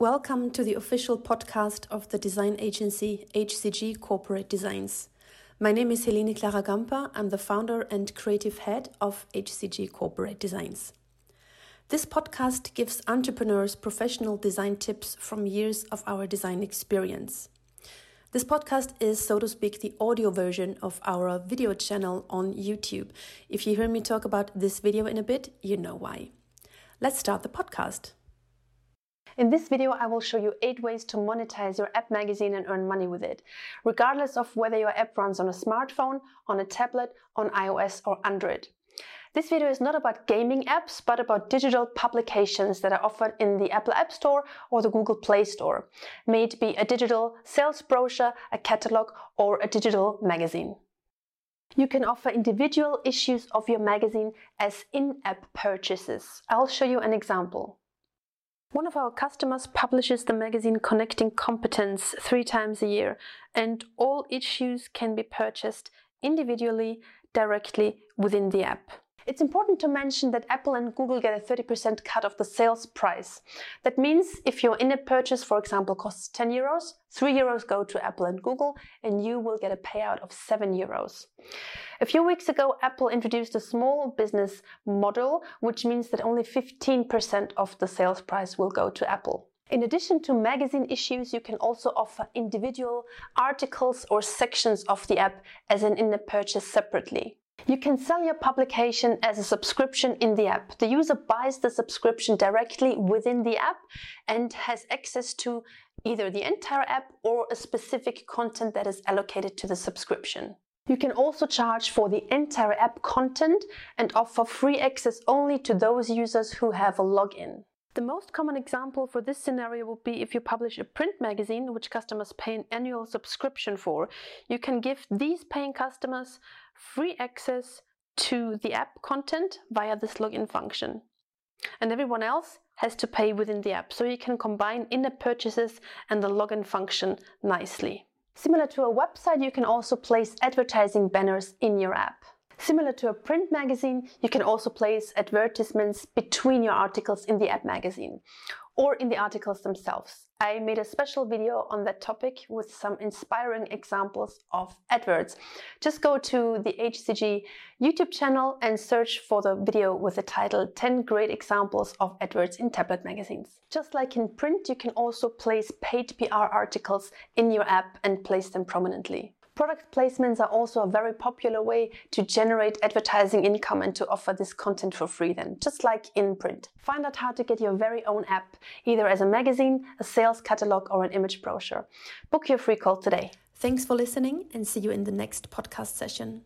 Welcome to the official podcast of the design agency HCG Corporate Designs. My name is Helene Clara Gamper. I'm the founder and creative head of HCG Corporate Designs. This podcast gives entrepreneurs professional design tips from years of our design experience. This podcast is, so to speak, the audio version of our video channel on YouTube. If you hear me talk about this video in a bit, you know why. Let's start the podcast. In this video, I will show you 8 ways to monetize your app magazine and earn money with it, regardless of whether your app runs on a smartphone, on a tablet, on iOS or Android. This video is not about gaming apps, but about digital publications that are offered in the Apple App Store or the Google Play Store, may it be a digital sales brochure, a catalog, or a digital magazine. You can offer individual issues of your magazine as in-app purchases. I'll show you an example. One of our customers publishes the magazine Connecting Competence three times a year, and all issues can be purchased individually directly within the app. It's important to mention that Apple and Google get a 30% cut of the sales price. That means if your in-app purchase, for example, costs 10 euros, 3 euros go to Apple and Google, and you will get a payout of 7 euros. A few weeks ago, Apple introduced a small business model, which means that only 15% of the sales price will go to Apple. In addition to magazine issues, you can also offer individual articles or sections of the app as an in-app purchase separately. You can sell your publication as a subscription in the app. The user buys the subscription directly within the app and has access to either the entire app or a specific content that is allocated to the subscription. You can also charge for the entire app content and offer free access only to those users who have a login. The most common example for this scenario would be if you publish a print magazine, which customers pay an annual subscription for. You can give these paying customers free access to the app content via this login function. And everyone else has to pay within the app, so you can combine in-app purchases and the login function nicely. Similar to a website, you can also place advertising banners in your app. Similar to a print magazine, you can also place advertisements between your articles in the app magazine or in the articles themselves. I made a special video on that topic with some inspiring examples of adverts. Just go to the HCG YouTube channel and search for the video with the title 10 Great Examples of Adverts in Tablet Magazines. Just like in print, you can also place paid PR articles in your app and place them prominently. Product placements are also a very popular way to generate advertising income and to offer this content for free then, just like in print. Find out how to get your very own app, either as a magazine, a sales catalog, or an image brochure. Book your free call today. Thanks for listening and see you in the next podcast session.